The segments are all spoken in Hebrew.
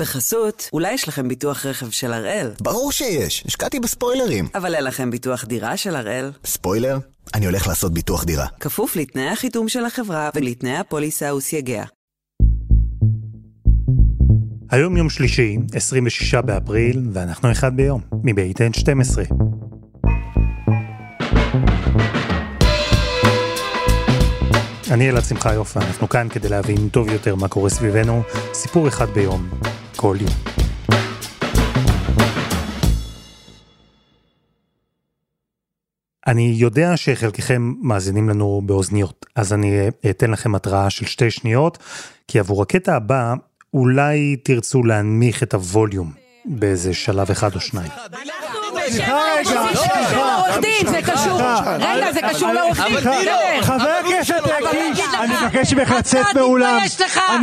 בחסות, אולי יש לכם ביטוח רכב של הראל. ברור שיש, השקעתי בספוילרים. אבל אין לכם ביטוח דירה של הראל. ספוילר? אני הולך לעשות ביטוח דירה. כפוף לתנאי החיתום של החברה ולתנאי הפוליסה וסייגיה. היום יום שלישי, 26 באפריל, ואנחנו אחד ביום, מבית N12. אני אלעד שמחה יופה, אנחנו כאן כדי להבין טוב יותר מה קורה סביבנו, סיפור אחד ביום, יום. אני יודע שחלקכם מאזינים לנו באוזניות, אז אני אתן לכם התראה של שתי שניות, כי עבור הקטע הבא אולי תרצו להנמיך את הווליום באיזה שלב אחד או שניים. סליחה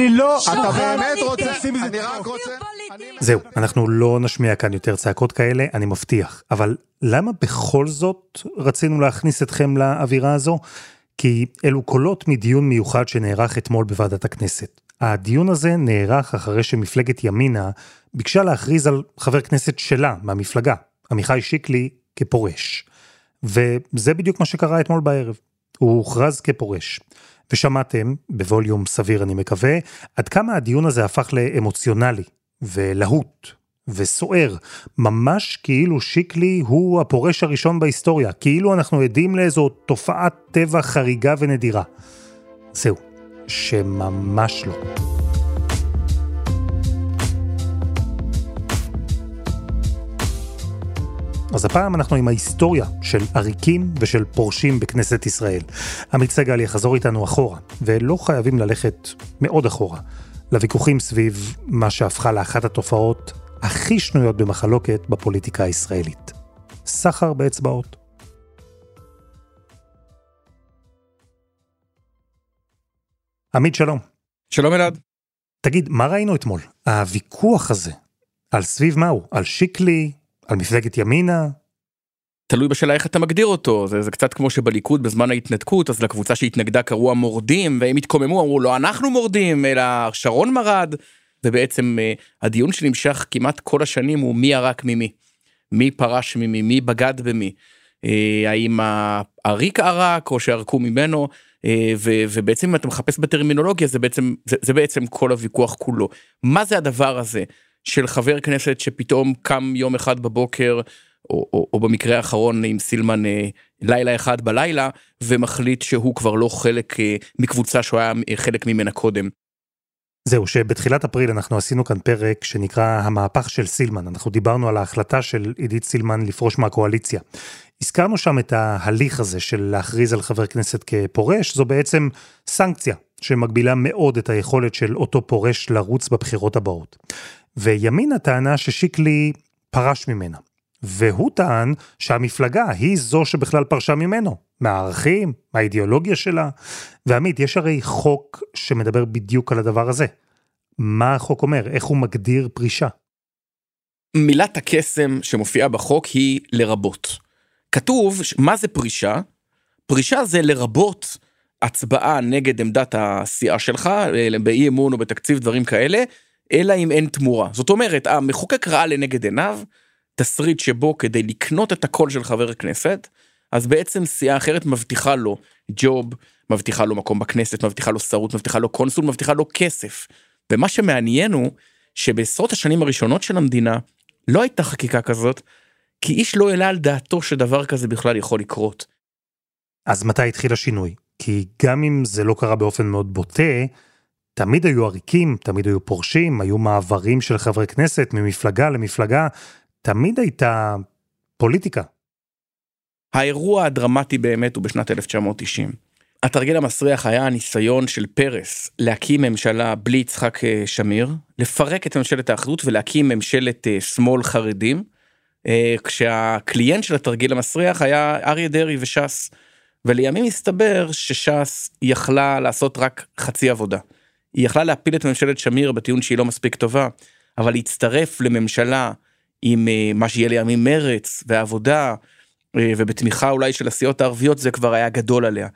לא... זהו, אנחנו לא נשמיע כאן יותר צעקות כאלה, אני מבטיח. אבל למה בכל זאת רצינו להכניס אתכם לאווירה הזו? כי אלו קולות מדיון מיוחד שנערך אתמול בוועדת הכנסת. הדיון הזה נערך אחרי שמפלגת ימינה ביקשה להכריז על חבר כנסת שלה, מהמפלגה, עמיחי שיקלי, כפורש. וזה בדיוק מה שקרה אתמול בערב. הוא הוכרז כפורש. ושמעתם, בווליום סביר אני מקווה, עד כמה הדיון הזה הפך לאמוציונלי, ולהוט, וסוער, ממש כאילו שיקלי הוא הפורש הראשון בהיסטוריה, כאילו אנחנו עדים לאיזו תופעת טבע חריגה ונדירה. זהו, שממש לא. אז הפעם אנחנו עם ההיסטוריה של עריקים ושל פורשים בכנסת ישראל. עמית סגל יחזור איתנו אחורה, ולא חייבים ללכת מאוד אחורה, לוויכוחים סביב מה שהפכה לאחת התופעות הכי שנויות במחלוקת בפוליטיקה הישראלית. סחר באצבעות. עמית שלום. שלום אלעד. תגיד, מה ראינו אתמול? הוויכוח הזה, על סביב מהו? על שיקלי? על מפלגת ימינה? תלוי בשאלה איך אתה מגדיר אותו זה, זה קצת כמו שבליכוד בזמן ההתנתקות אז לקבוצה שהתנגדה קראו המורדים והם התקוממו אמרו לא אנחנו מורדים אלא שרון מרד ובעצם אה, הדיון שנמשך כמעט כל השנים הוא מי ירק ממי. מי פרש ממי מי בגד במי. אה, האם העריק ערק או שערקו ממנו אה, ו, ובעצם אם אתה מחפש בטרמינולוגיה זה בעצם זה, זה בעצם כל הוויכוח כולו. מה זה הדבר הזה של חבר כנסת שפתאום קם יום אחד בבוקר או, או, או במקרה האחרון עם סילמן אה, לילה אחד בלילה ומחליט שהוא כבר לא חלק אה, מקבוצה שהוא היה אה, חלק ממנה קודם. זהו, שבתחילת אפריל אנחנו עשינו כאן פרק שנקרא המהפך של סילמן. אנחנו דיברנו על ההחלטה של עידית סילמן לפרוש מהקואליציה. הזכרנו שם את ההליך הזה של להכריז על חבר כנסת כפורש, זו בעצם סנקציה שמגבילה מאוד את היכולת של אותו פורש לרוץ בבחירות הבאות. וימינה טענה ששיקלי פרש ממנה. והוא טען שהמפלגה היא זו שבכלל פרשה ממנו, מהערכים, מהאידיאולוגיה שלה. ועמית, יש הרי חוק שמדבר בדיוק על הדבר הזה. מה החוק אומר? איך הוא מגדיר פרישה? מילת הקסם שמופיעה בחוק היא לרבות. כתוב מה זה פרישה? פרישה זה לרבות הצבעה נגד עמדת הסיעה שלך אה, באי אמון או בתקציב דברים כאלה אלא אם אין תמורה זאת אומרת המחוקק ראה לנגד עיניו תסריט שבו כדי לקנות את הקול של חבר הכנסת אז בעצם סיעה אחרת מבטיחה לו ג'וב מבטיחה לו מקום בכנסת מבטיחה לו שרות מבטיחה לו קונסול מבטיחה לו כסף ומה שמעניין הוא שבעשרות השנים הראשונות של המדינה לא הייתה חקיקה כזאת כי איש לא העלה על דעתו שדבר כזה בכלל יכול לקרות. אז מתי התחיל השינוי? כי גם אם זה לא קרה באופן מאוד בוטה, תמיד היו עריקים, תמיד היו פורשים, היו מעברים של חברי כנסת ממפלגה למפלגה, תמיד הייתה פוליטיקה. האירוע הדרמטי באמת הוא בשנת 1990. התרגיל המסריח היה הניסיון של פרס להקים ממשלה בלי יצחק אה, שמיר, לפרק את ממשלת האחדות ולהקים ממשלת אה, שמאל חרדים, אה, כשהקליינט של התרגיל המסריח היה אריה דרעי וש"ס. ולימים הסתבר שש"ס יכלה לעשות רק חצי עבודה. היא יכלה להפיל את ממשלת שמיר בטיעון שהיא לא מספיק טובה, אבל להצטרף לממשלה עם אה, מה שיהיה לימים מרץ ועבודה אה, ובתמיכה אולי של הסיעות הערביות זה כבר היה גדול עליה.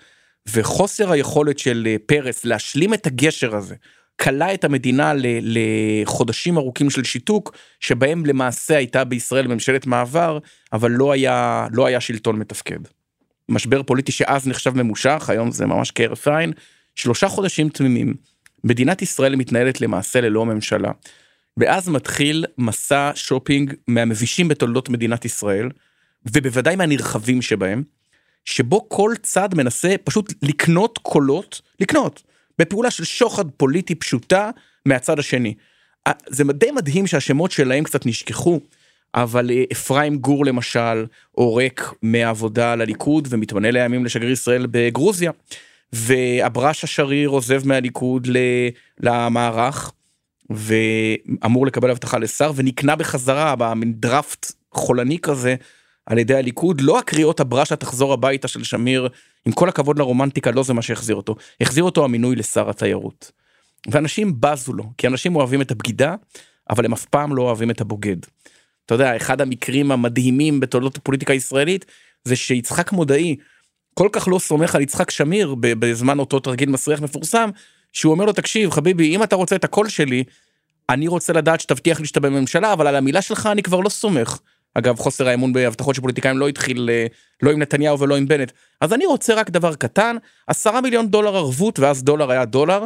וחוסר היכולת של אה, פרס להשלים את הגשר הזה כלא את המדינה לחודשים ארוכים של שיתוק, שבהם למעשה הייתה בישראל ממשלת מעבר, אבל לא היה, לא היה שלטון מתפקד. משבר פוליטי שאז נחשב ממושך, היום זה ממש כהרף עין, שלושה חודשים תמימים, מדינת ישראל מתנהלת למעשה ללא ממשלה. ואז מתחיל מסע שופינג מהמבישים בתולדות מדינת ישראל, ובוודאי מהנרחבים שבהם, שבו כל צד מנסה פשוט לקנות קולות, לקנות, בפעולה של שוחד פוליטי פשוטה מהצד השני. זה די מדהים שהשמות שלהם קצת נשכחו, אבל אה, אפרים גור למשל עורק מהעבודה לליכוד ומתמנה לימים לשגריר ישראל בגרוזיה. ואברש השריר עוזב מהליכוד למערך ואמור לקבל הבטחה לשר ונקנה בחזרה במין דראפט חולני כזה על ידי הליכוד לא הקריאות הברשה תחזור הביתה של שמיר עם כל הכבוד לרומנטיקה לא זה מה שהחזיר אותו החזיר אותו המינוי לשר התיירות. ואנשים בזו לו כי אנשים אוהבים את הבגידה אבל הם אף פעם לא אוהבים את הבוגד. אתה יודע אחד המקרים המדהימים בתולדות הפוליטיקה הישראלית זה שיצחק מודעי כל כך לא סומך על יצחק שמיר בזמן אותו תרגיל מסריח מפורסם שהוא אומר לו תקשיב חביבי אם אתה רוצה את הקול שלי אני רוצה לדעת שתבטיח לי שאתה בממשלה אבל על המילה שלך אני כבר לא סומך. אגב חוסר האמון בהבטחות של פוליטיקאים לא התחיל אה, לא עם נתניהו ולא עם בנט אז אני רוצה רק דבר קטן עשרה מיליון דולר ערבות ואז דולר היה דולר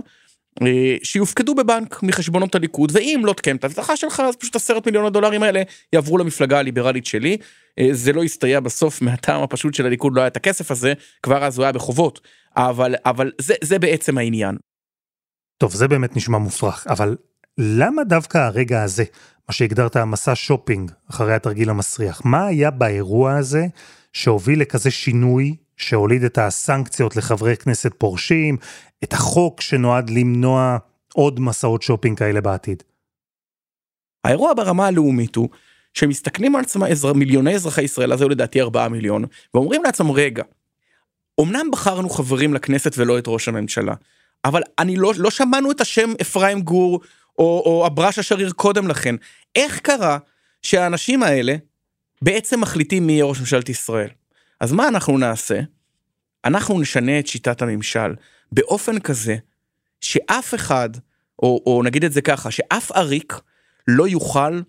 שיופקדו בבנק מחשבונות הליכוד ואם לא תקיים את ההבטחה שלך אז פשוט עשרת מיליון הדולרים האלה יעברו למפלגה הליברלית שלי. אה, זה לא הסתייע בסוף מהטעם הפשוט של הליכוד לא היה את הכסף הזה כבר אז הוא היה בחובות. אבל אבל זה זה בעצם העניין. טוב זה באמת נשמע מופרך אבל למה דווקא הרגע הזה מה שהגדרת מסע שופינג אחרי התרגיל המסריח? מה היה באירוע הזה שהוביל לכזה שינוי שהוליד את הסנקציות לחברי כנסת פורשים, את החוק שנועד למנוע עוד מסעות שופינג כאלה בעתיד. האירוע ברמה הלאומית הוא שמסתכלים על עצמם אזר, מיליוני אזרחי ישראל, אז היו לדעתי 4 מיליון, ואומרים לעצמם רגע, אמנם בחרנו חברים לכנסת ולא את ראש הממשלה, אבל אני לא, לא שמענו את השם אפרים גור או, או אברש השריר קודם לכן. איך קרה שהאנשים האלה בעצם מחליטים מי יהיה ראש ממשלת ישראל? אז מה אנחנו נעשה? אנחנו נשנה את שיטת הממשל באופן כזה שאף אחד, או, או נגיד את זה ככה, שאף עריק לא יוכל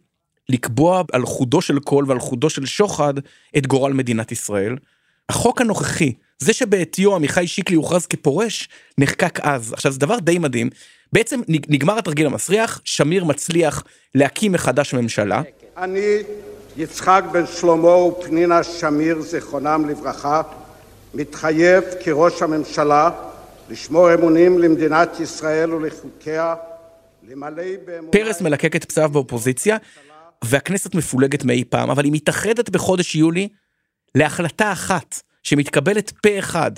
לקבוע על חודו של קול ועל חודו של שוחד את גורל מדינת ישראל. החוק הנוכחי, זה שבעטיו עמיחי שיקלי הוכרז כפורש, נחקק אז. עכשיו זה דבר די מדהים, בעצם נגמר התרגיל המסריח, שמיר מצליח להקים מחדש ממשלה. אני יצחק בן שלמה ופנינה שמיר, זיכרונם לברכה, מתחייב כראש הממשלה לשמור אמונים למדינת ישראל ולחוקיה, למלא באמונה... פרס מלקק את פצעיו באופוזיציה, והכנסת מפולגת מאי פעם, אבל היא מתאחדת בחודש יולי להחלטה אחת שמתקבלת פה אחד,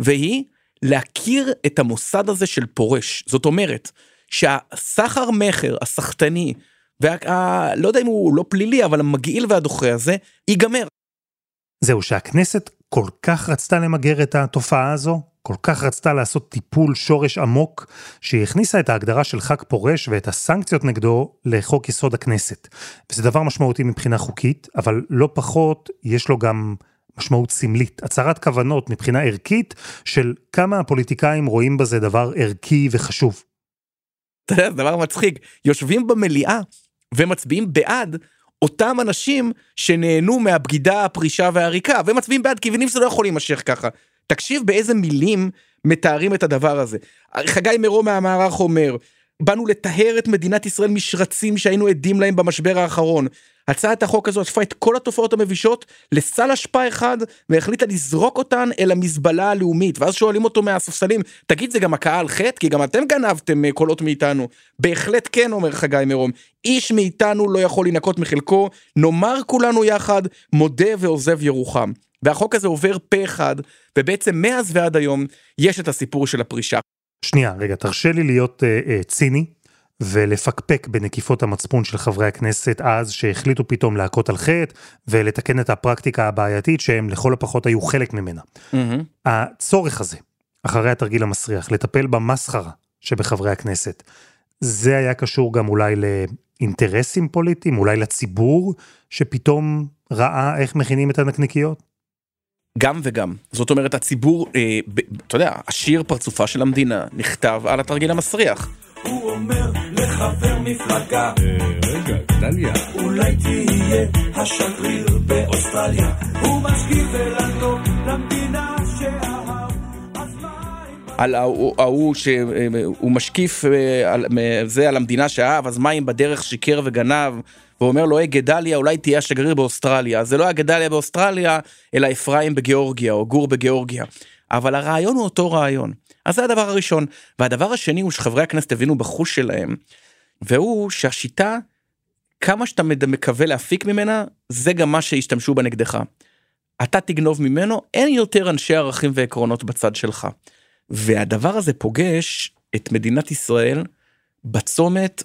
והיא להכיר את המוסד הזה של פורש. זאת אומרת, שהסחר מכר הסחטני וה... לא יודע אם הוא לא פלילי, אבל המגעיל והדוחה הזה, ייגמר. זהו, שהכנסת כל כך רצתה למגר את התופעה הזו, כל כך רצתה לעשות טיפול שורש עמוק, שהיא הכניסה את ההגדרה של ח"כ פורש ואת הסנקציות נגדו לחוק יסוד הכנסת. וזה דבר משמעותי מבחינה חוקית, אבל לא פחות, יש לו גם משמעות סמלית, הצהרת כוונות מבחינה ערכית של כמה הפוליטיקאים רואים בזה דבר ערכי וחשוב. אתה יודע, זה דבר מצחיק, יושבים במליאה ומצביעים בעד אותם אנשים שנהנו מהבגידה, הפרישה והעריקה, והם מצביעים בעד כי מבינים שזה לא יכול להימשך ככה. תקשיב באיזה מילים מתארים את הדבר הזה. חגי מרום מהמערך אומר, באנו לטהר את מדינת ישראל משרצים שהיינו עדים להם במשבר האחרון. הצעת החוק הזו אספה את כל התופעות המבישות לסל אשפה אחד והחליטה לזרוק אותן אל המזבלה הלאומית. ואז שואלים אותו מהספסלים תגיד זה גם הכאה על חטא? כי גם אתם גנבתם אה, קולות מאיתנו. בהחלט כן אומר חגי מרום. איש מאיתנו לא יכול לנקות מחלקו נאמר כולנו יחד מודה ועוזב ירוחם. והחוק הזה עובר פה אחד ובעצם מאז ועד היום יש את הסיפור של הפרישה. שנייה רגע תרשה לי להיות uh, uh, ציני ולפקפק בנקיפות המצפון של חברי הכנסת אז שהחליטו פתאום להכות על חטא ולתקן את הפרקטיקה הבעייתית שהם לכל הפחות היו חלק ממנה. Mm-hmm. הצורך הזה, אחרי התרגיל המסריח, לטפל במסחרה שבחברי הכנסת, זה היה קשור גם אולי לאינטרסים פוליטיים, אולי לציבור, שפתאום ראה איך מכינים את הנקניקיות? גם וגם. זאת אומרת, הציבור, אה, ב, אתה יודע, השיר פרצופה של המדינה נכתב על התרגיל המסריח. הוא אומר לחבר מפלגה, רגע, גדליה. אולי תהיה השגריר באוסטרליה. הוא משקיף אלנדו למדינה שאהב. על ההוא שהוא משקיף אה, על זה על המדינה שאהב אז מה אם בדרך שיקר וגנב ואומר לו היי גדליה אולי תהיה השגריר באוסטרליה זה לא היה גדליה באוסטרליה אלא אפרים בגיאורגיה או גור בגיאורגיה אבל הרעיון הוא אותו רעיון אז זה הדבר הראשון והדבר השני הוא שחברי הכנסת הבינו בחוש שלהם והוא שהשיטה כמה שאתה מקווה להפיק ממנה זה גם מה שישתמשו בה נגדך. אתה תגנוב ממנו אין יותר אנשי ערכים ועקרונות בצד שלך. והדבר הזה פוגש את מדינת ישראל בצומת,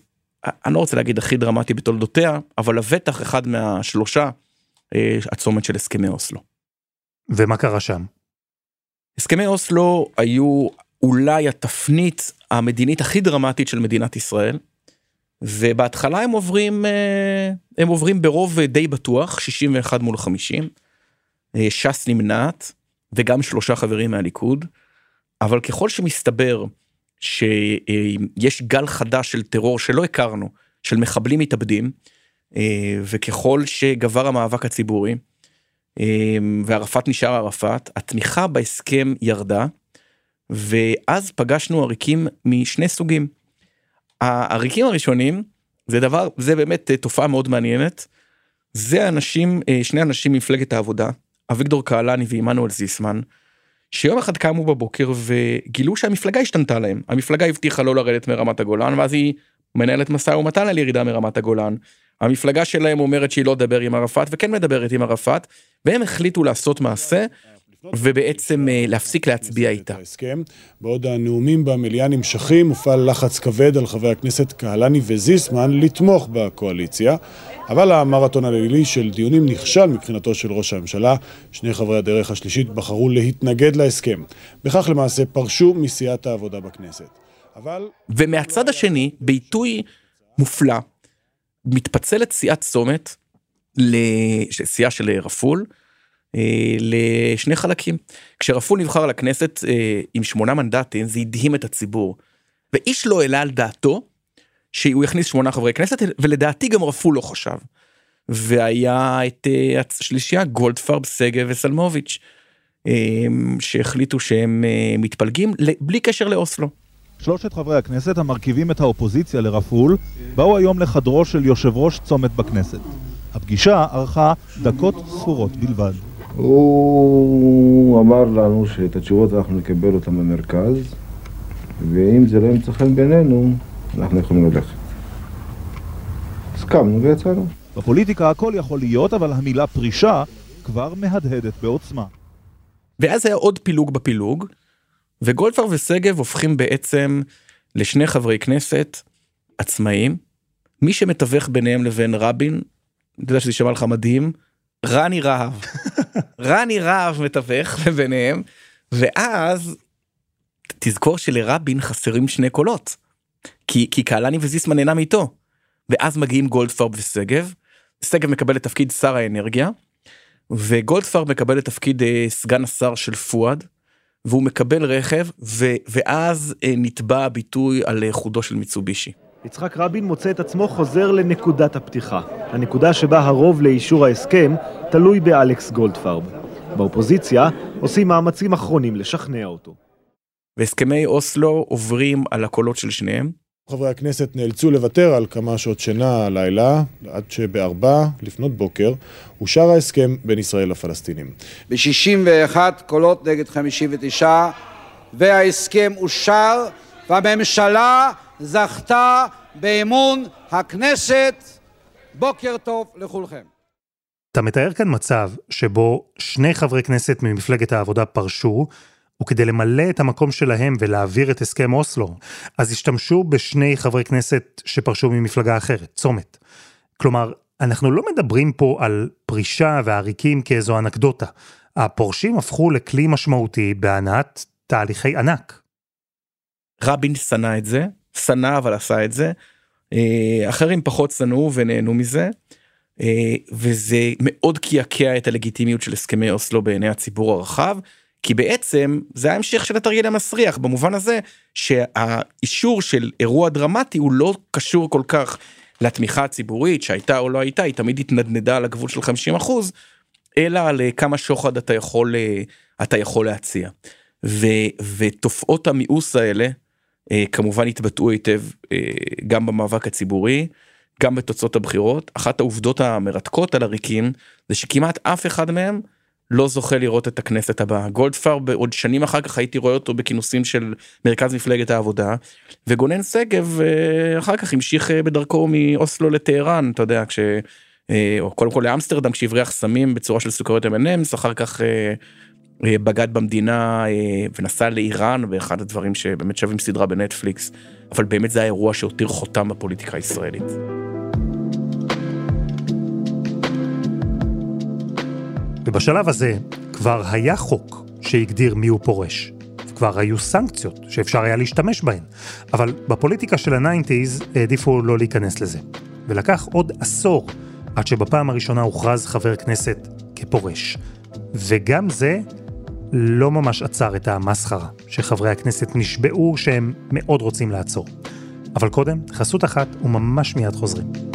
אני לא רוצה להגיד הכי דרמטי בתולדותיה, אבל לבטח אחד מהשלושה, אה, הצומת של הסכמי אוסלו. ומה קרה שם? הסכמי אוסלו היו אולי התפנית המדינית הכי דרמטית של מדינת ישראל. ובהתחלה הם עוברים אה, הם עוברים ברוב די בטוח 61 מול 50. אה, ש"ס נמנעת וגם שלושה חברים מהליכוד. אבל ככל שמסתבר שיש גל חדש של טרור שלא הכרנו של מחבלים מתאבדים אה, וככל שגבר המאבק הציבורי אה, וערפאת נשאר ערפאת התמיכה בהסכם ירדה ואז פגשנו עריקים משני סוגים. העריקים הראשונים זה דבר זה באמת אה, תופעה מאוד מעניינת. זה אנשים שני אנשים ממפלגת העבודה אביגדור קהלני ועמנואל זיסמן. שיום אחד קמו בבוקר וגילו שהמפלגה השתנתה להם המפלגה הבטיחה לא לרדת מרמת הגולן ואז היא מנהלת משא ומתן על ירידה מרמת הגולן. המפלגה שלהם אומרת שהיא לא תדבר עם ערפאת וכן מדברת עם ערפאת והם החליטו לעשות מעשה ובעצם אה, להפסיק להצביע איתה. ההסכם. בעוד הנאומים במליאה נמשכים, הופעל לחץ כבד על חבר הכנסת קהלני וזיסמן לתמוך בקואליציה, אבל המרתון הלילי של דיונים נכשל מבחינתו של ראש הממשלה. שני חברי הדרך השלישית בחרו להתנגד להסכם. בכך למעשה פרשו מסיעת העבודה בכנסת. אבל... ומהצד השני בעיתוי מופלא מתפצלת סיעת צומת לסיעה של רפול לשני חלקים. כשרפול נבחר לכנסת אה, עם שמונה מנדטים זה הדהים את הציבור. ואיש לא העלה על דעתו שהוא יכניס שמונה חברי כנסת ולדעתי גם רפול לא חשב. והיה את אה, השלישייה גולדפרב שגב וסלמוביץ' אה, שהחליטו שהם אה, מתפלגים בלי קשר לאוסלו. שלושת חברי הכנסת המרכיבים את האופוזיציה לרפול באו היום לחדרו של יושב ראש צומת בכנסת. הפגישה ארכה דקות ספורות בלבד. הוא אמר לנו שאת התשובות אנחנו נקבל אותן במרכז, ואם זה לא ימצא חן בעינינו, אנחנו יכולים ללכת. הסכמנו ויצאנו. בפוליטיקה הכל יכול להיות, אבל המילה פרישה כבר מהדהדת בעוצמה. ואז היה עוד פילוג בפילוג, וגולדפרב ושגב הופכים בעצם לשני חברי כנסת עצמאיים. מי שמתווך ביניהם לבין רבין, אתה יודע שזה יישמע לך מדהים, רני רהב. רני רהב מתווך ביניהם, ואז תזכור שלרבין חסרים שני קולות. כי, כי קהלני וזיסמן אינם איתו. ואז מגיעים גולדפרב ושגב, שגב מקבל את תפקיד שר האנרגיה, וגולדפרב מקבל את תפקיד אה, סגן השר של פואד, והוא מקבל רכב, ו, ואז אה, נתבע הביטוי על אה, חודו של מיצובישי. יצחק רבין מוצא את עצמו חוזר לנקודת הפתיחה, הנקודה שבה הרוב לאישור ההסכם תלוי באלכס גולדפרב. באופוזיציה עושים מאמצים אחרונים לשכנע אותו. והסכמי אוסלו עוברים על הקולות של שניהם. חברי הכנסת נאלצו לוותר על כמה שעות שינה הלילה, עד שבארבע לפנות בוקר אושר ההסכם בין ישראל לפלסטינים. ב-61 קולות נגד 59, וההסכם אושר, והממשלה זכתה באמון הכנסת. בוקר טוב לכולכם. אתה מתאר כאן מצב שבו שני חברי כנסת ממפלגת העבודה פרשו, וכדי למלא את המקום שלהם ולהעביר את הסכם אוסלו, אז השתמשו בשני חברי כנסת שפרשו ממפלגה אחרת, צומת. כלומר, אנחנו לא מדברים פה על פרישה ועריקים כאיזו אנקדוטה. הפורשים הפכו לכלי משמעותי בהנעת תהליכי ענק. רבין שנא את זה, שנא אבל עשה את זה. אה, אחרים פחות שנאו ונהנו מזה. אה, וזה מאוד קעקע את הלגיטימיות של הסכמי אוסלו בעיני הציבור הרחב, כי בעצם זה ההמשך של התרגיל המסריח במובן הזה שהאישור של אירוע דרמטי הוא לא קשור כל כך לתמיכה הציבורית שהייתה או לא הייתה היא תמיד התנדנדה על הגבול של 50 אחוז אלא על אה, כמה שוחד אתה יכול אתה יכול להציע. ו, ותופעות המיאוס האלה כמובן התבטאו היטב גם במאבק הציבורי גם בתוצאות הבחירות אחת העובדות המרתקות על עריקים זה שכמעט אף אחד מהם לא זוכה לראות את הכנסת הבאה. גולדפרב עוד שנים אחר כך הייתי רואה אותו בכינוסים של מרכז מפלגת העבודה וגונן שגב אה, אחר כך המשיך אה, בדרכו מאוסלו לטהרן אתה יודע כש... אה, או קודם כל לאמסטרדם כשהבריח סמים בצורה של סוכריות M&M's אחר כך בגד במדינה ונסע לאיראן ואחד הדברים שבאמת שווים סדרה בנטפליקס אבל באמת זה האירוע שהותיר חותם בפוליטיקה הישראלית. ובשלב הזה כבר היה חוק שהגדיר מיהו פורש. כבר היו סנקציות שאפשר היה להשתמש בהן, אבל בפוליטיקה של ה nineties העדיפו לא להיכנס לזה. ולקח עוד עשור עד שבפעם הראשונה הוכרז חבר כנסת כפורש. וגם זה לא ממש עצר את המסחרה, שחברי הכנסת נשבעו שהם מאוד רוצים לעצור. אבל קודם, חסות אחת וממש מיד חוזרים.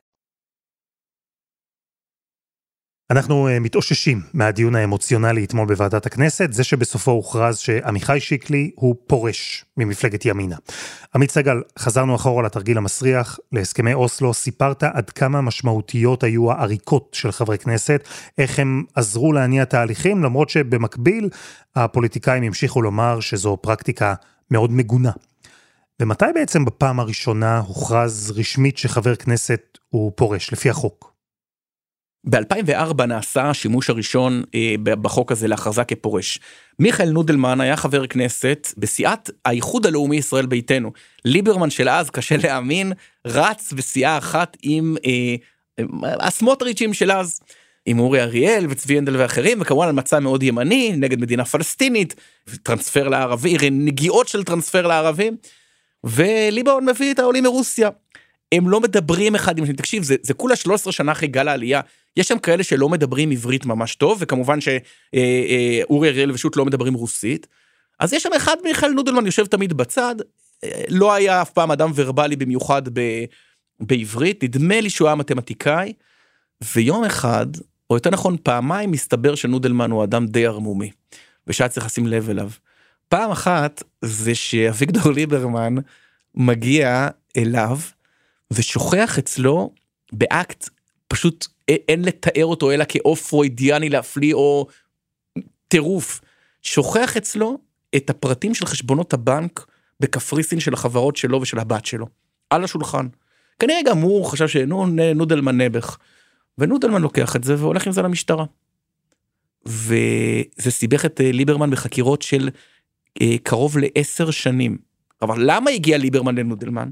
אנחנו uh, מתאוששים מהדיון האמוציונלי אתמול בוועדת הכנסת, זה שבסופו הוכרז שעמיחי שיקלי הוא פורש ממפלגת ימינה. עמית סגל, חזרנו אחורה לתרגיל המסריח, להסכמי אוסלו, סיפרת עד כמה משמעותיות היו העריקות של חברי כנסת, איך הם עזרו להניע תהליכים, למרות שבמקביל הפוליטיקאים המשיכו לומר שזו פרקטיקה מאוד מגונה. ומתי בעצם בפעם הראשונה הוכרז רשמית שחבר כנסת הוא פורש, לפי החוק? ב-2004 נעשה השימוש הראשון אה, בחוק הזה להכרזה כפורש. מיכאל נודלמן היה חבר כנסת בסיעת האיחוד הלאומי ישראל ביתנו. ליברמן של אז, קשה להאמין, רץ בסיעה אחת עם אה, הסמוטריצ'ים של אז. עם אורי אריאל וצבי הנדל ואחרים וכמובן על מצע מאוד ימני נגד מדינה פלסטינית טרנספר לערבי נגיעות של טרנספר לערבים וליברמן מביא את העולים מרוסיה. הם לא מדברים אחד עם השני תקשיב זה זה כולה 13 שנה אחרי גל העלייה יש שם כאלה שלא מדברים עברית ממש טוב וכמובן שאורי אה, אריאל ושות' לא מדברים רוסית. אז יש שם אחד מיכאל נודלמן יושב תמיד בצד אה, לא היה אף פעם אדם ורבלי במיוחד ב, בעברית נדמה לי שהוא היה מתמטיקאי. ויום אחד או יותר נכון פעמיים מסתבר שנודלמן הוא אדם די ערמומי ושהיה צריך לשים לב אליו. פעם אחת זה שאביגדור ליברמן מגיע אליו ושוכח אצלו באקט פשוט אין לתאר אותו אלא כאוף פרוידיאני להפליא או טירוף. שוכח אצלו את הפרטים של חשבונות הבנק בקפריסין של החברות שלו ושל הבת שלו. על השולחן. כנראה גם הוא חשב שנודלמן נעבך. ונודלמן לוקח את זה והולך עם זה למשטרה. וזה סיבך את אה, ליברמן בחקירות של אה, קרוב לעשר שנים. אבל למה הגיע ליברמן לנודלמן?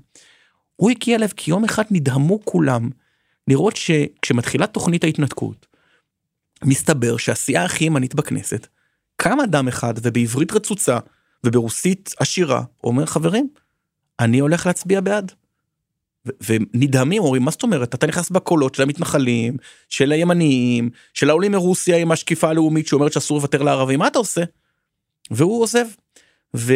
הוא הגיע אליו כי יום אחד נדהמו כולם לראות שכשמתחילה תוכנית ההתנתקות, מסתבר שהסיעה הכי ימנית בכנסת, קם אדם אחד ובעברית רצוצה וברוסית עשירה, אומר חברים, אני הולך להצביע בעד. ונדהמים אומרים מה זאת אומרת אתה נכנס בקולות של המתנחלים של הימניים של העולים מרוסיה עם השקיפה הלאומית שאומרת שאסור לוותר לערבים מה אתה עושה. והוא עוזב. ו...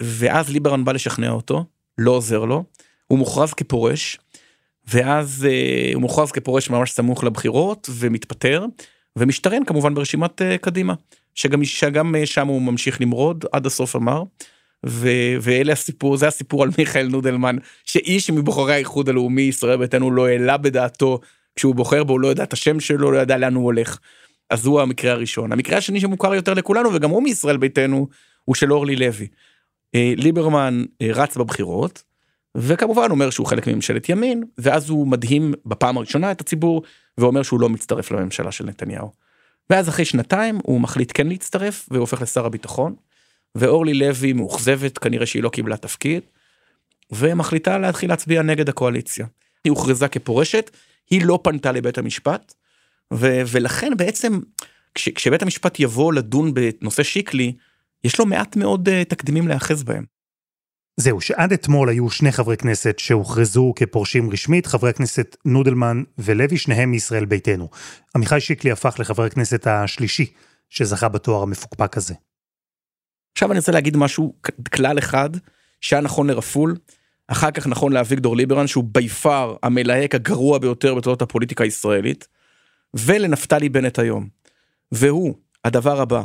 ואז ליברמן בא לשכנע אותו לא עוזר לו הוא מוכרז כפורש ואז uh, הוא מוכרז כפורש ממש סמוך לבחירות ומתפטר ומשתרן כמובן ברשימת uh, קדימה שגם שגם uh, שם הוא ממשיך למרוד עד הסוף אמר. ו- ואלה הסיפור זה הסיפור על מיכאל נודלמן שאיש מבוחרי האיחוד הלאומי ישראל ביתנו לא העלה בדעתו כשהוא בוחר בו הוא לא יודע את השם שלו לא יודע לאן הוא הולך. אז הוא המקרה הראשון המקרה השני שמוכר יותר לכולנו וגם הוא מישראל ביתנו הוא של אורלי לוי. אה, ליברמן אה, רץ בבחירות וכמובן אומר שהוא חלק מממשלת ימין ואז הוא מדהים בפעם הראשונה את הציבור ואומר שהוא לא מצטרף לממשלה של נתניהו. ואז אחרי שנתיים הוא מחליט כן להצטרף והופך לשר הביטחון. ואורלי לוי מאוכזבת כנראה שהיא לא קיבלה תפקיד ומחליטה להתחיל להצביע נגד הקואליציה. היא הוכרזה כפורשת, היא לא פנתה לבית המשפט, ו- ולכן בעצם כש- כשבית המשפט יבוא לדון בנושא שיקלי, יש לו מעט מאוד uh, תקדימים להיאחז בהם. זהו, שעד אתמול היו שני חברי כנסת שהוכרזו כפורשים רשמית, חברי הכנסת נודלמן ולוי, שניהם מישראל ביתנו. עמיחי שיקלי הפך לחבר הכנסת השלישי שזכה בתואר המפוקפק הזה. עכשיו אני רוצה להגיד משהו, כלל אחד, שהיה נכון לרפול, אחר כך נכון לאביגדור ליברן, שהוא בי פאר המלהק הגרוע ביותר בתולדות הפוליטיקה הישראלית, ולנפתלי בנט היום. והוא, הדבר הבא,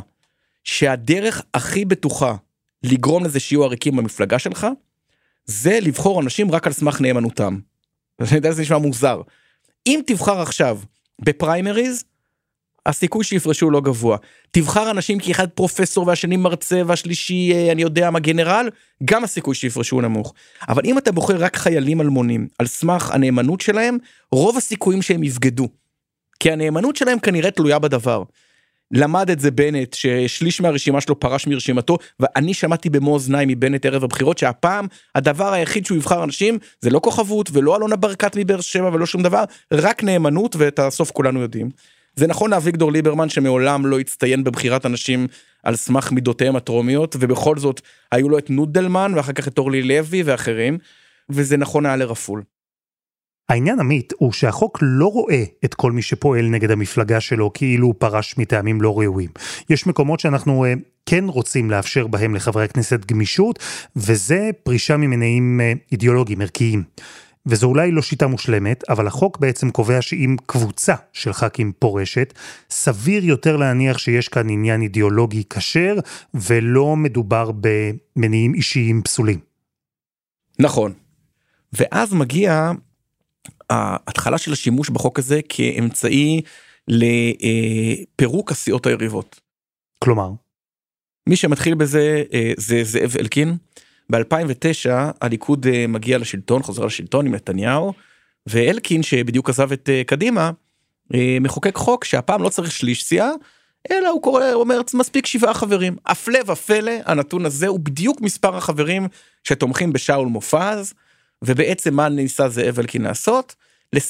שהדרך הכי בטוחה לגרום לזה שיהיו עריקים במפלגה שלך, זה לבחור אנשים רק על סמך נאמנותם. אני יודע שזה נשמע מוזר. אם תבחר עכשיו בפריימריז, הסיכוי שיפרשו לא גבוה. תבחר אנשים כי אחד פרופסור והשני מרצה והשלישי אה, אני יודע מה גנרל, גם הסיכוי שיפרשו נמוך. אבל אם אתה בוחר רק חיילים אלמונים על סמך הנאמנות שלהם, רוב הסיכויים שהם יבגדו. כי הנאמנות שלהם כנראה תלויה בדבר. למד את זה בנט ששליש מהרשימה שלו פרש מרשימתו ואני שמעתי במו אוזניי מבנט ערב הבחירות שהפעם הדבר היחיד שהוא יבחר אנשים זה לא כוכבות ולא אלונה ברקת מבאר שבע ולא שום דבר רק נאמנות ואת הסוף כולנו יודעים. זה נכון לאביגדור ליברמן שמעולם לא הצטיין בבחירת אנשים על סמך מידותיהם הטרומיות ובכל זאת היו לו את נודלמן ואחר כך את אורלי לוי ואחרים וזה נכון היה לרפול. העניין עמית הוא שהחוק לא רואה את כל מי שפועל נגד המפלגה שלו כאילו הוא פרש מטעמים לא ראויים. יש מקומות שאנחנו uh, כן רוצים לאפשר בהם לחברי הכנסת גמישות, וזה פרישה ממניעים uh, אידיאולוגיים, ערכיים. וזו אולי לא שיטה מושלמת, אבל החוק בעצם קובע שאם קבוצה של ח"כים פורשת, סביר יותר להניח שיש כאן עניין אידיאולוגי כשר, ולא מדובר במניעים אישיים פסולים. נכון. ואז מגיע ההתחלה של השימוש בחוק הזה כאמצעי לפירוק הסיעות היריבות. כלומר? מי שמתחיל בזה אה, זה זאב אלקין. ב-2009 הליכוד אה, מגיע לשלטון, חוזר לשלטון עם נתניהו, ואלקין שבדיוק עזב את אה, קדימה, מחוקק חוק שהפעם לא צריך שליש סיעה, אלא הוא קורא, הוא אומר מספיק שבעה חברים. הפלא ופלא הנתון הזה הוא בדיוק מספר החברים שתומכים בשאול מופז. ובעצם מה ניסה זאב אלקין לעשות?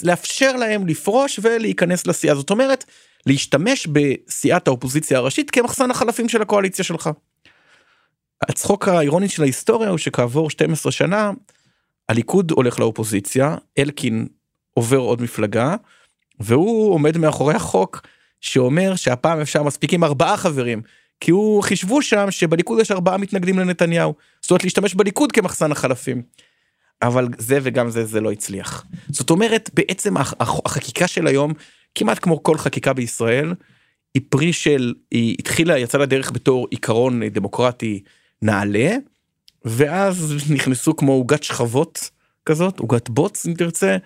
לאפשר להם לפרוש ולהיכנס לסיעה זאת אומרת להשתמש בסיעת האופוזיציה הראשית כמחסן החלפים של הקואליציה שלך. הצחוק האירוני של ההיסטוריה הוא שכעבור 12 שנה הליכוד הולך לאופוזיציה אלקין עובר עוד מפלגה והוא עומד מאחורי החוק שאומר שהפעם אפשר מספיק עם ארבעה חברים כי הוא חישבו שם שבליכוד יש ארבעה מתנגדים לנתניהו זאת אומרת להשתמש בליכוד כמחסן החלפים. אבל זה וגם זה זה לא הצליח. זאת אומרת בעצם החקיקה של היום כמעט כמו כל חקיקה בישראל היא פרי של היא התחילה יצאה לדרך בתור עיקרון דמוקרטי נעלה ואז נכנסו כמו עוגת שכבות כזאת עוגת בוץ אם תרצה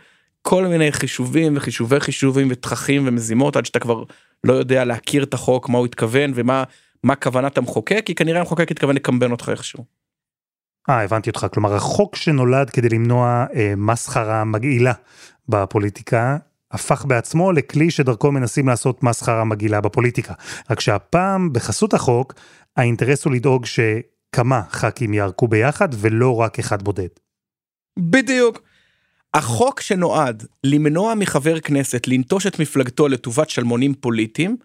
כל מיני חישובים וחישובי חישובים ותככים ומזימות עד שאתה כבר לא יודע להכיר את החוק מה הוא התכוון ומה מה כוונת המחוקק כי כנראה המחוקק התכוון לקמבן אותך איכשהו. אה, הבנתי אותך. כלומר, החוק שנולד כדי למנוע אה, מסחרה מגעילה בפוליטיקה, הפך בעצמו לכלי שדרכו מנסים לעשות מסחרה מגעילה בפוליטיקה. רק שהפעם, בחסות החוק, האינטרס הוא לדאוג שכמה ח"כים יערקו ביחד ולא רק אחד בודד. בדיוק. החוק שנועד למנוע מחבר כנסת לנטוש את מפלגתו לטובת שלמונים פוליטיים,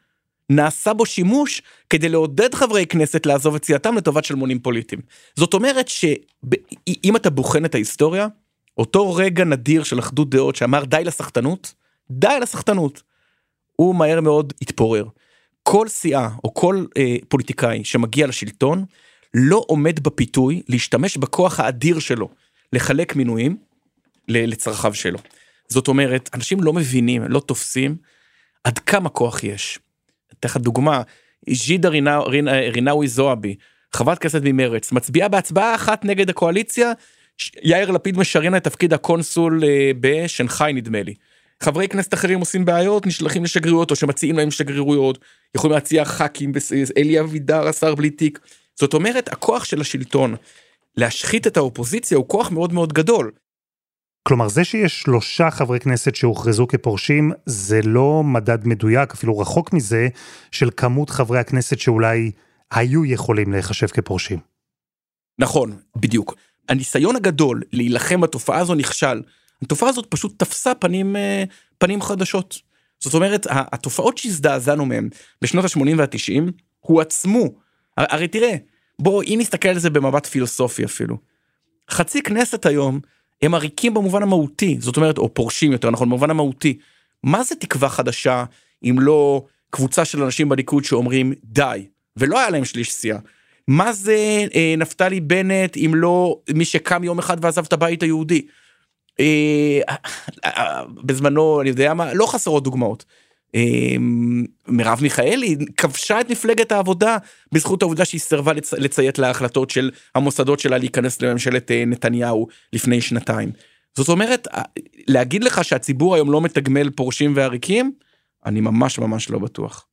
נעשה בו שימוש כדי לעודד חברי כנסת לעזוב את סיעתם לטובת שלמונים פוליטיים. זאת אומרת שאם אתה בוחן את ההיסטוריה, אותו רגע נדיר של אחדות דעות שאמר די לסחטנות, די לסחטנות, הוא מהר מאוד התפורר. כל סיעה או כל אה, פוליטיקאי שמגיע לשלטון לא עומד בפיתוי להשתמש בכוח האדיר שלו לחלק מינויים לצרכיו שלו. זאת אומרת, אנשים לא מבינים, לא תופסים עד כמה כוח יש. אתן לך דוגמה, ג'ידא רינאוי זועבי, חברת כנסת ממרץ, מצביעה בהצבעה אחת נגד הקואליציה, יאיר לפיד משריין את תפקיד הקונסול אה, בשנגחאי נדמה לי. חברי כנסת אחרים עושים בעיות נשלחים לשגרירויות או שמציעים להם שגרירויות יכולים להציע ח"כים אלי אבידר השר בלי תיק זאת אומרת הכוח של השלטון להשחית את האופוזיציה הוא כוח מאוד מאוד גדול כלומר, זה שיש שלושה חברי כנסת שהוכרזו כפורשים, זה לא מדד מדויק, אפילו רחוק מזה, של כמות חברי הכנסת שאולי היו יכולים להיחשב כפורשים. נכון, בדיוק. הניסיון הגדול להילחם בתופעה הזו נכשל. התופעה הזאת פשוט תפסה פנים, אה, פנים חדשות. זאת אומרת, התופעות שהזדעזענו מהן בשנות ה-80 וה-90 הועצמו. הרי תראה, בוא, אם נסתכל על זה במבט פילוסופי אפילו. חצי כנסת היום הם עריקים במובן המהותי, זאת אומרת, או פורשים יותר נכון, במובן המהותי. מה זה תקווה חדשה אם לא קבוצה של אנשים בליכוד שאומרים די, ולא היה להם שליש סיעה. מה זה אה, נפתלי בנט אם לא מי שקם יום אחד ועזב את הבית היהודי. אה, אה, בזמנו אני יודע מה לא חסרות דוגמאות. אה, מרב מיכאלי כבשה את מפלגת העבודה בזכות העובדה שהיא סירבה לצ... לציית להחלטות של המוסדות שלה להיכנס לממשלת אה, נתניהו לפני שנתיים. זאת אומרת אה, להגיד לך שהציבור היום לא מתגמל פורשים ועריקים אני ממש ממש לא בטוח.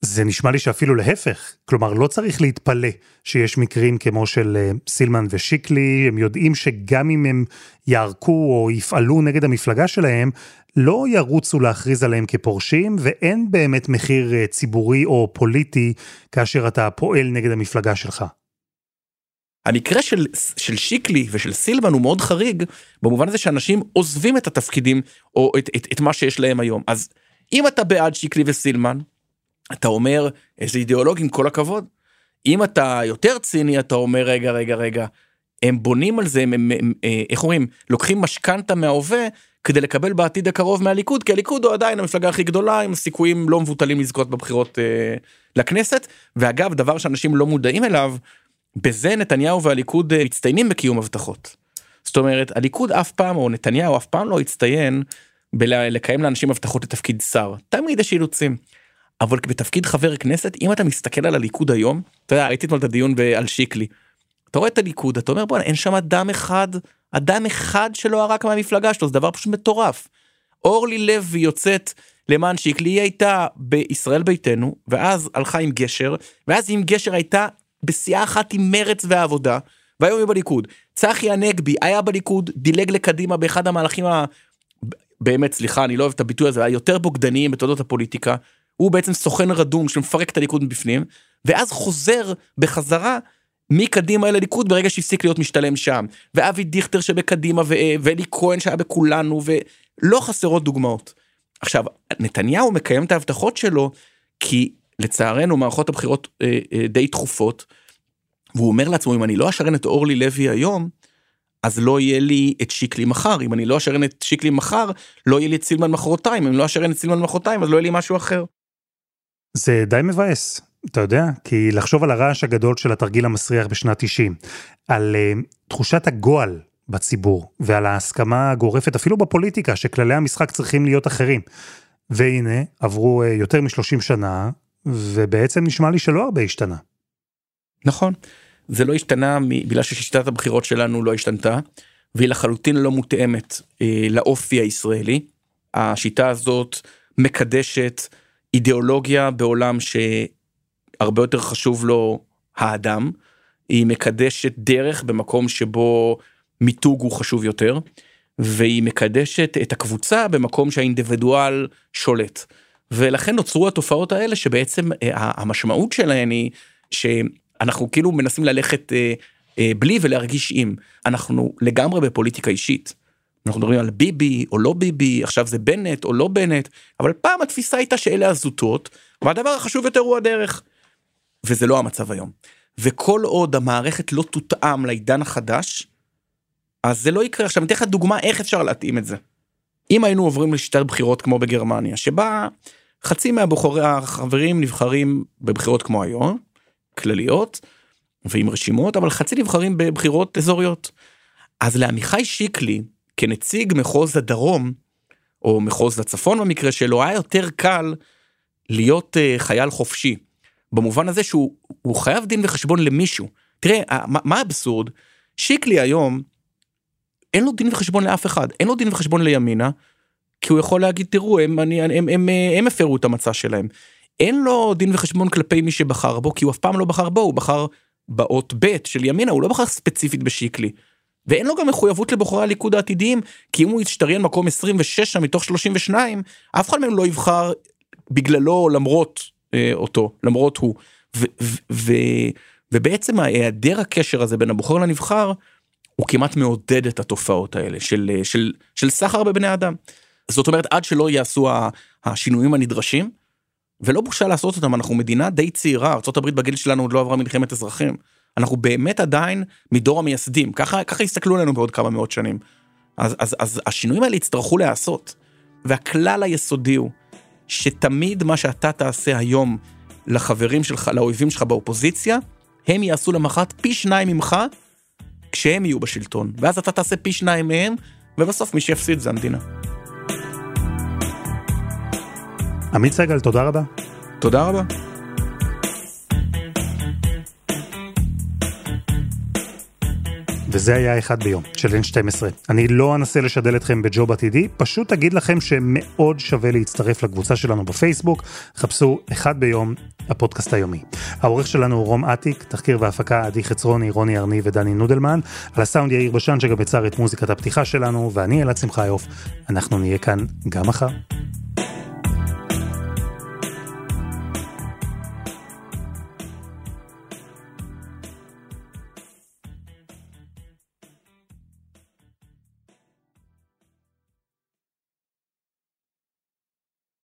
זה נשמע לי שאפילו להפך, כלומר לא צריך להתפלא שיש מקרים כמו של אה, סילמן ושיקלי, הם יודעים שגם אם הם יערקו או יפעלו נגד המפלגה שלהם, לא ירוצו להכריז עליהם כפורשים, ואין באמת מחיר אה, ציבורי או פוליטי כאשר אתה פועל נגד המפלגה שלך. המקרה של, של שיקלי ושל סילמן הוא מאוד חריג במובן הזה שאנשים עוזבים את התפקידים או את, את, את מה שיש להם היום אז אם אתה בעד שיקלי וסילמן אתה אומר איזה אידיאולוגים כל הכבוד. אם אתה יותר ציני אתה אומר רגע רגע רגע הם בונים על זה הם, הם, הם אה, איך אומרים לוקחים משכנתה מההווה כדי לקבל בעתיד הקרוב מהליכוד כי הליכוד הוא עדיין המפלגה הכי גדולה עם סיכויים לא מבוטלים לזכות בבחירות אה, לכנסת ואגב דבר שאנשים לא מודעים אליו בזה נתניהו והליכוד אה, מצטיינים בקיום הבטחות. זאת אומרת הליכוד אף פעם או נתניהו אף פעם לא הצטיין בלקיים לאנשים הבטחות לתפקיד שר תמיד יש אילוצים. אבל בתפקיד חבר כנסת אם אתה מסתכל על הליכוד היום אתה יודע ראיתי אתמול את הדיון על שיקלי. אתה רואה את הליכוד אתה אומר בוא אין שם אדם אחד אדם אחד שלא ערק מהמפלגה שלו זה דבר פשוט מטורף. אורלי לוי יוצאת למען שיקלי היא הייתה בישראל ביתנו ואז הלכה עם גשר ואז עם גשר הייתה בסיעה אחת עם מרץ והעבודה והיום היא בליכוד. צחי הנגבי היה בליכוד דילג לקדימה באחד המהלכים ה... באמת סליחה אני לא אוהב את הביטוי הזה היותר בוגדניים בתולדות הפוליטיקה הוא בעצם סוכן רדום שמפרק את הליכוד מבפנים, ואז חוזר בחזרה מקדימה אל הליכוד ברגע שהפסיק להיות משתלם שם. ואבי דיכטר שבקדימה ואלי כהן שהיה בכולנו ולא חסרות דוגמאות. עכשיו נתניהו מקיים את ההבטחות שלו כי לצערנו מערכות הבחירות אה, אה, די תכופות. והוא אומר לעצמו אם אני לא אשרן את אורלי לוי היום אז לא יהיה לי את שיקלי מחר אם אני לא אשרן את שיקלי מחר לא יהיה לי את סילמן מחרתיים אם לא אשרן את סילמן מחרתיים אז לא יהיה לי משהו אחר. זה די מבאס, אתה יודע, כי לחשוב על הרעש הגדול של התרגיל המסריח בשנת 90, על uh, תחושת הגועל בציבור, ועל ההסכמה הגורפת אפילו בפוליטיקה, שכללי המשחק צריכים להיות אחרים. והנה, עברו uh, יותר מ-30 שנה, ובעצם נשמע לי שלא הרבה השתנה. נכון, זה לא השתנה בגלל ששיטת הבחירות שלנו לא השתנתה, והיא לחלוטין לא מותאמת אה, לאופי הישראלי. השיטה הזאת מקדשת אידיאולוגיה בעולם שהרבה יותר חשוב לו האדם, היא מקדשת דרך במקום שבו מיתוג הוא חשוב יותר, והיא מקדשת את הקבוצה במקום שהאינדיבידואל שולט. ולכן נוצרו התופעות האלה שבעצם אה, המשמעות שלהן היא שאנחנו כאילו מנסים ללכת אה, אה, בלי ולהרגיש עם. אנחנו לגמרי בפוליטיקה אישית. אנחנו מדברים על ביבי או לא ביבי, עכשיו זה בנט או לא בנט, אבל פעם התפיסה הייתה שאלה הזוטות, והדבר החשוב יותר הוא הדרך. וזה לא המצב היום. וכל עוד המערכת לא תותאם לעידן החדש, אז זה לא יקרה. עכשיו אני אתן לך דוגמה איך אפשר להתאים את זה. אם היינו עוברים לשיטת בחירות כמו בגרמניה, שבה חצי מהבוחרי החברים נבחרים בבחירות כמו היום, כלליות, ועם רשימות, אבל חצי נבחרים בבחירות אזוריות. אז לעמיחי שיקלי, כנציג מחוז הדרום, או מחוז הצפון במקרה שלו, היה יותר קל להיות uh, חייל חופשי. במובן הזה שהוא חייב דין וחשבון למישהו. תראה, מה, מה האבסורד? שיקלי היום, אין לו דין וחשבון לאף אחד, אין לו דין וחשבון לימינה, כי הוא יכול להגיד, תראו, הם, אני, הם, הם, הם, הם הפרו את המצע שלהם. אין לו דין וחשבון כלפי מי שבחר בו, כי הוא אף פעם לא בחר בו, הוא בחר באות ב' של ימינה, הוא לא בחר ספציפית בשיקלי. ואין לו גם מחויבות לבוחרי הליכוד העתידיים, כי אם הוא ישתריין מקום 26 מתוך 32, אף אחד מהם לא יבחר בגללו למרות אה, אותו, למרות הוא. ו, ו, ו, ובעצם ההיעדר הקשר הזה בין הבוחר לנבחר, הוא כמעט מעודד את התופעות האלה של, של, של סחר בבני אדם. זאת אומרת, עד שלא יעשו השינויים הנדרשים, ולא בושה לעשות אותם, אנחנו מדינה די צעירה, ארה"ב בגיל שלנו עוד לא עברה מלחמת אזרחים. אנחנו באמת עדיין מדור המייסדים, ככה, ככה יסתכלו עלינו בעוד כמה מאות שנים. אז, אז, אז השינויים האלה יצטרכו להיעשות. והכלל היסודי הוא שתמיד מה שאתה תעשה היום לחברים שלך, לאויבים שלך באופוזיציה, הם יעשו למחרת פי שניים ממך כשהם יהיו בשלטון. ואז אתה תעשה פי שניים מהם, ובסוף מי שיפסיד זה המדינה. עמית סגל, תודה רבה. תודה רבה. וזה היה אחד ביום של N12. אני לא אנסה לשדל אתכם בג'וב עתידי, פשוט אגיד לכם שמאוד שווה להצטרף לקבוצה שלנו בפייסבוק, חפשו אחד ביום, הפודקאסט היומי. העורך שלנו הוא רום אטיק, תחקיר והפקה עדי חצרוני, רוני ארני ודני נודלמן, על הסאונד יאיר בשן שגם יצר את מוזיקת הפתיחה שלנו, ואני אלעד שמחיוף, אנחנו נהיה כאן גם מחר.